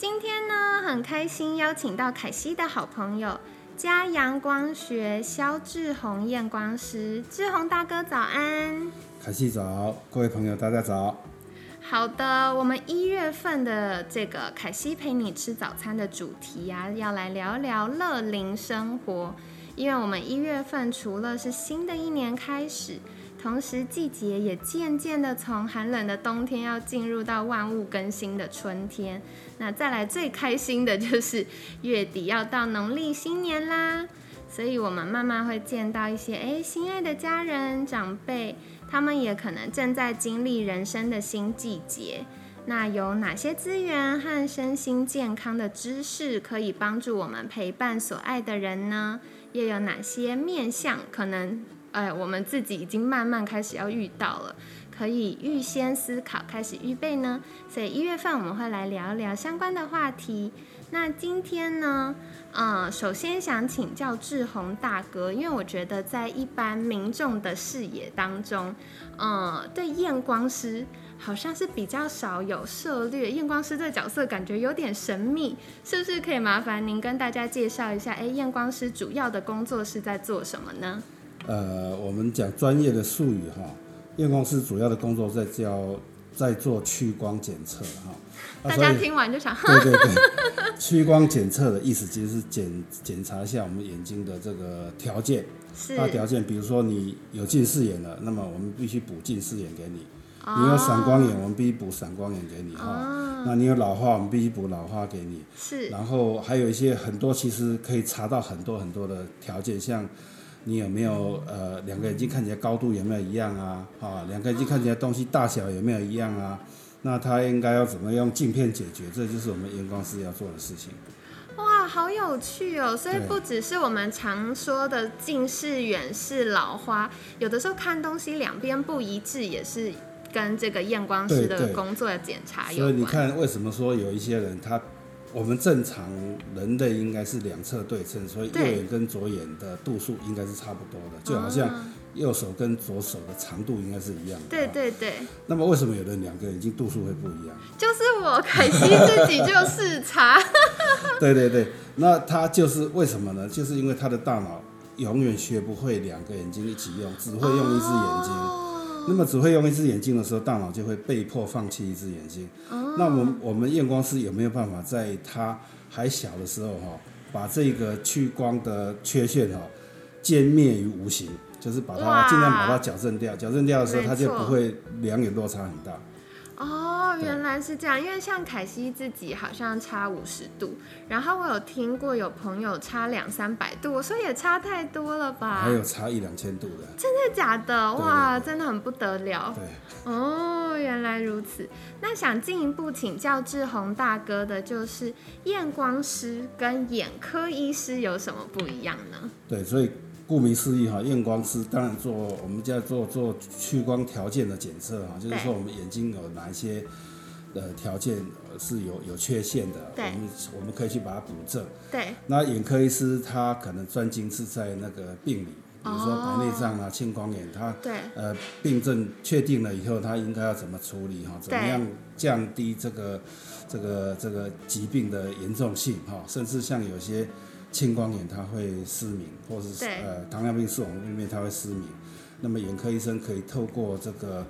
今天呢，很开心邀请到凯西的好朋友嘉阳光学肖志宏验光师，志宏大哥早安。凯西早，各位朋友大家早。好的，我们一月份的这个凯西陪你吃早餐的主题呀、要来聊聊乐龄生活。因为我们一月份除了是新的一年开始，同时季节也渐渐的从寒冷的冬天要进入到万物更新的春天。那再来最开心的就是月底要到农历新年啦，所以我们慢慢会见到一些诶心爱的家人长辈，他们也可能正在经历人生的新季节。那有哪些资源和身心健康的知识可以帮助我们陪伴所爱的人呢？又有哪些面向可能，哎，我们自己已经慢慢开始要遇到了，可以预先思考，开始预备呢？所以一月份我们会来聊一聊相关的话题。那今天呢，呃，首先想请教志宏大哥，因为我觉得在一般民众的视野当中，呃，对验光师好像是比较少有涉略，验光师这个角色感觉有点神秘，是不是可以麻烦您跟大家介绍一下？哎，验光师主要的工作是在做什么呢？呃，我们讲专业的术语哈，验光师主要的工作在教在做屈光检测哈。啊大家听完就想，对对对，屈光检测的意思其实是检检查一下我们眼睛的这个条件。是它条件，比如说你有近视眼了，那么我们必须补近视眼给你；哦你有散光眼，我们必须补散光眼给你哈。哦那你有老花，我们必须补老花给你。是然后还有一些很多，其实可以查到很多很多的条件，像你有没有呃两个眼睛看起来高度有没有一样啊？啊，两个眼睛看起来东西大小有没有一样啊？那它应该要怎么用镜片解决？这就是我们验光师要做的事情。哇，好有趣哦！所以不只是我们常说的近视、远视、老花，有的时候看东西两边不一致，也是跟这个验光师的工作的检查有所以你。看，为什么说有一些人他，我们正常人类应该是两侧对称，所以右眼跟左眼的度数应该是差不多的，就好像哦右手跟左手的长度应该是一样的。对啊对对，那么为什么有人两个眼睛度数会不一样？就是我凯西自己就视察。对对对，那他就是为什么呢？就是因为他的大脑永远学不会两个眼睛一起用，只会用一只眼睛。哦那么只会用一只眼睛的时候，大脑就会被迫放弃一只眼睛。哦那我们我们验光师有没有办法在他还小的时候哈、把这个屈光的缺陷哈、歼灭于无形，就是把它尽量把它矫正掉。矫正掉的时候，没它就不会两眼落差很大。哦，原来是这样。因为像凯西自己好像差五十度，然后我有听过有朋友差两三百度，我说也差太多了吧？还有差一两千度的。真的假的？哇，真的很不得了。对，哦，原来如此。那想进一步请教志宏大哥的，就是验光师跟眼科医师有什么不一样呢？对，所以顾名思义哈，验光师当然做我们叫做做屈光条件的检测哈，就是对说我们眼睛有哪一些呃条件呃是有有缺陷的，我对们我们可以去把它补正。对，那眼科医师他可能专精是在那个病理，比如说哦白内障啊、青光眼，他对，呃病症确定了以后，他应该要怎么处理哈？怎么对样降低这个这个这个疾病的严重性哈？甚至像有些青光眼它会失明，或者是呃糖尿病视网膜病变它会失明，那么眼科医生可以透过这个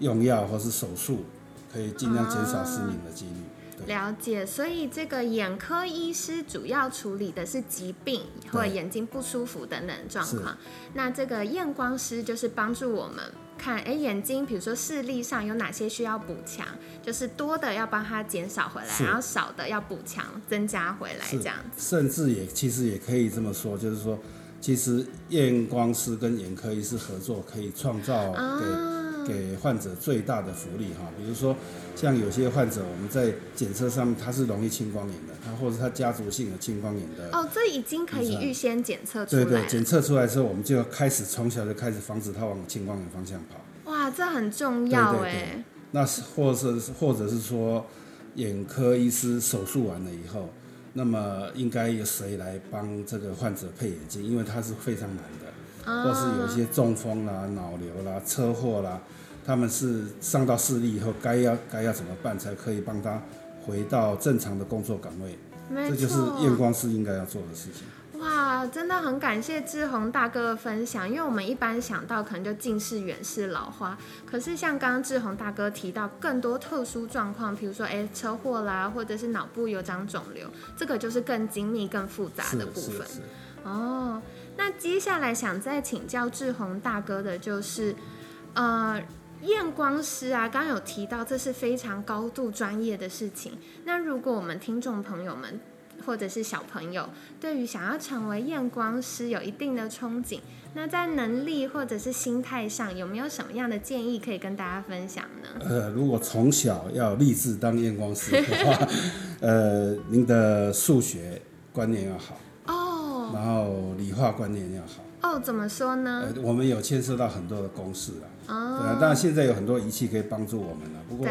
用药或是手术，可以尽量减少失明的几率。对了解。所以这个眼科医师主要处理的是疾病或者眼睛不舒服等等状是况。那这个验光师就是帮助我们看，哎，眼睛比如说视力上有哪些需要补强，就是多的要帮他减少回来，然后少的要补强增加回来，这样子。甚至也其实也可以这么说，就是说，其实验光师跟眼科医师合作，可以创造给啊，给患者最大的福利哈。比如说，像有些患者我们在检测上面他是容易青光眼的，他或者他家族性的青光眼的。哦，这已经可以预先检测出来。对对，检测出来之后，我们就要开始从小就开始防止他往青光眼方向跑。哇，这很重要哎。那是或者是或者是说，眼科医师手术完了以后。那么应该由谁来帮这个患者配眼镜？因为它是非常难的，或是有一些中风啦、脑瘤啦、车祸啦，他们是上到视力以后，该要该要怎么办才可以帮他回到正常的工作岗位？这就是验光师应该要做的事情。哇，真的很感谢志宏大哥的分享，因为我们一般想到可能就近视、远视、老花，可是像刚刚志宏大哥提到更多特殊状况，比如说哎车祸啦，或者是脑部有长肿瘤，这个就是更精密、更复杂的部分。哦，那接下来想再请教志宏大哥的就是，呃，验光师啊，刚刚有提到这是非常高度专业的事情，那如果我们听众朋友们。或者是小朋友对于想要成为验光师有一定的憧憬，那在能力或者是心态上有没有什么样的建议可以跟大家分享呢？呃，如果从小要立志当验光师的话，呃，您的数学观念要好哦，然后理化观念要好哦。怎么说呢？我们有牵涉到很多的公式啊，哦，对啊，当然现在有很多仪器可以帮助我们了。不过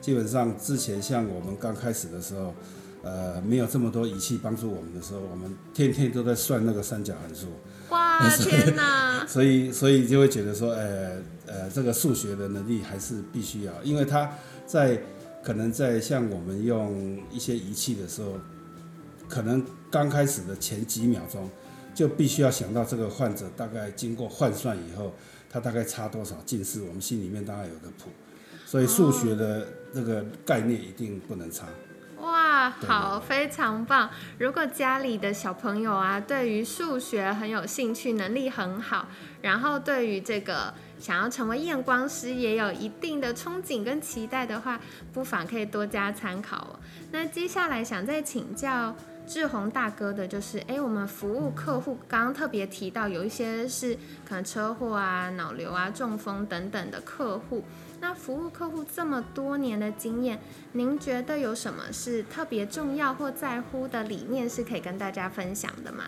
基本上之前像我们刚开始的时候。呃，没有这么多仪器帮助我们的时候，我们天天都在算那个三角函数。哇，天哪！所以，所以就会觉得说，呃呃，这个数学的能力还是必须要，因为它在可能在像我们用一些仪器的时候，可能刚开始的前几秒钟，就必须要想到这个患者大概经过换算以后，他大概差多少近视，我们心里面大概有个谱。所以数学的这个概念一定不能差。哇，好，非常棒！如果家里的小朋友啊，对于数学很有兴趣，能力很好，然后对于这个想要成为验光师也有一定的憧憬跟期待的话，不妨可以多加参考哦。那接下来想再请教志宏大哥的，就是哎，我们服务客户，刚刚特别提到有一些是可能车祸啊、脑瘤啊、中风等等的客户。那服务客户这么多年的经验，您觉得有什么是特别重要或在乎的理念是可以跟大家分享的吗？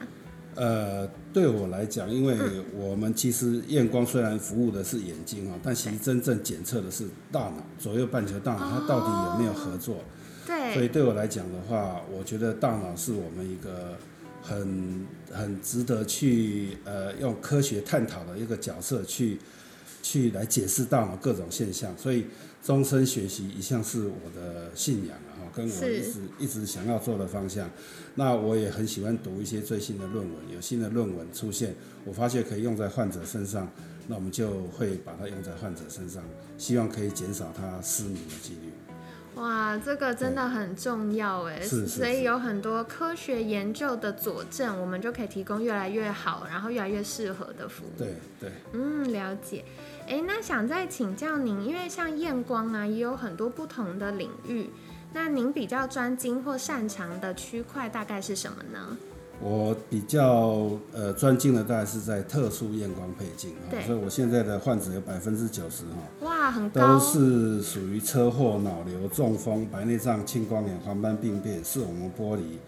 呃，对我来讲，因为我们其实验光虽然服务的是眼睛啊，但其实真正检测的是大脑左右半球大脑，它到底有没有合作？对。所以对我来讲的话，我觉得大脑是我们一个很很值得去呃用科学探讨的一个角色去。去来解释大脑各种现象，所以终身学习一向是我的信仰啊，跟我一直一直想要做的方向。那我也很喜欢读一些最新的论文，有新的论文出现，我发现可以用在患者身上，那我们就会把它用在患者身上，希望可以减少他失明的几率。哇，这个真的很重要哎，所以有很多科学研究的佐证，我们就可以提供越来越好，然后越来越适合的服务。对对，嗯，了解。哎，那想再请教您，因为像验光啊，也有很多不同的领域，那您比较专精或擅长的区块大概是什么呢？我比较呃专精的大概是在特殊验光配镜，所以我现在的患者有百分之九十哈，哇，很高，都是属于车祸、脑瘤、中风、白内障、青光眼、黄斑病变、视网膜剥离，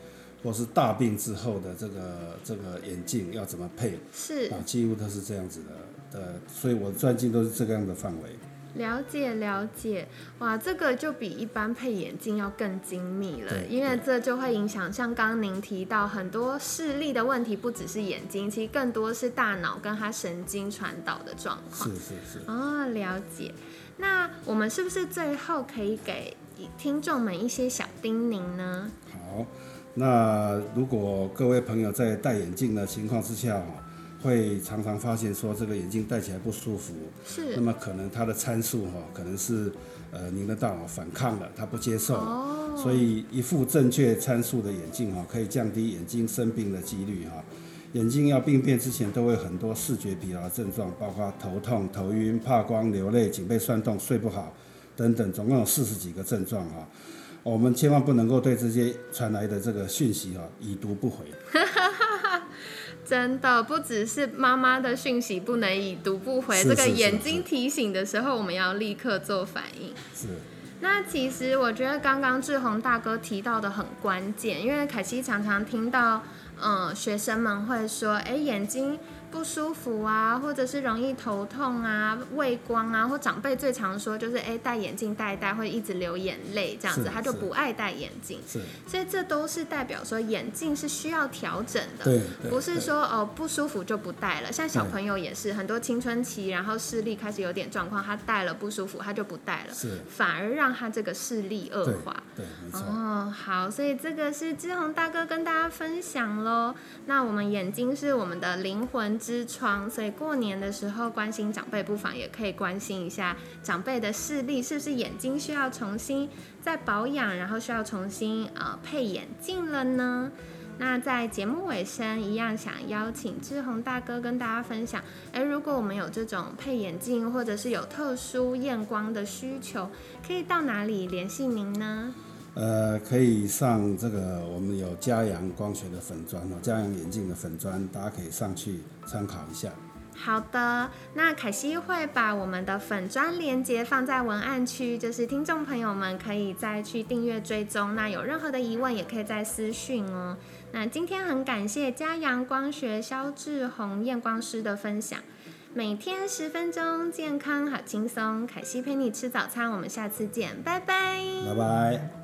或是大病之后的这个这个眼镜要怎么配，是。啊，几乎都是这样子的呃，所以我专精都是这个样的范围。了解了解，哇，这个就比一般配眼镜要更精密了，因为这就会影响，像刚刚您提到很多视力的问题，不只是眼睛，其实更多是大脑跟它神经传导的状况。是是是。哦，了解。那我们是不是最后可以给听众们一些小叮咛呢？好，那如果各位朋友在戴眼镜的情况之下，哈。会常常发现说这个眼镜戴起来不舒服，是，那么可能它的参数哈，可能是呃您的大脑反抗了，它不接受，哦，所以一副正确参数的眼镜哈，可以降低眼睛生病的几率哈。眼睛要病变之前都会很多视觉疲劳症状，包括头痛、头晕、怕光、流泪、颈背酸痛、睡不好等等，总共有四十几个症状哈。我们千万不能够对这些传来的这个讯息哈已读不回。真的不只是妈妈的讯息不能已读不回，这个眼睛提醒的时候，我们要立刻做反应。是那其实我觉得刚刚志宏大哥提到的很关键，因为凯西常常听到，嗯、学生们会说，哎，眼睛不舒服啊，或者是容易头痛啊、畏光啊，或长辈最常说就是，哎，戴眼镜戴一戴会一直流眼泪这样子，他就不爱戴眼镜。是，所以这都是代表说眼镜是需要调整的，不是说哦不舒服就不戴了。像小朋友也是，很多青春期，然后视力开始有点状况，他戴了不舒服，他就不戴了，是，反而让他这个视力恶化。哦，好，所以这个是志宏大哥跟大家分享喽。那我们眼睛是我们的灵魂之窗，所以过年的时候关心长辈，不妨也可以关心一下长辈的视力是不是眼睛需要重新再保养，然后需要重新呃配眼镜了呢？那在节目尾声，一样想邀请志宏大哥跟大家分享，诶，如果我们有这种配眼镜或者是有特殊验光的需求，可以到哪里联系您呢？呃，可以上这个我们有嘉阳光学的粉砖哦，嘉阳眼镜的粉砖，大家可以上去参考一下。好的，那凯西会把我们的粉砖连接放在文案区，就是听众朋友们可以再去订阅追踪。那有任何的疑问，也可以在私讯哦。那今天很感谢嘉阳光学肖志宏验光师的分享，每天十分钟，健康好轻松。凯西陪你吃早餐，我们下次见，拜拜。拜拜。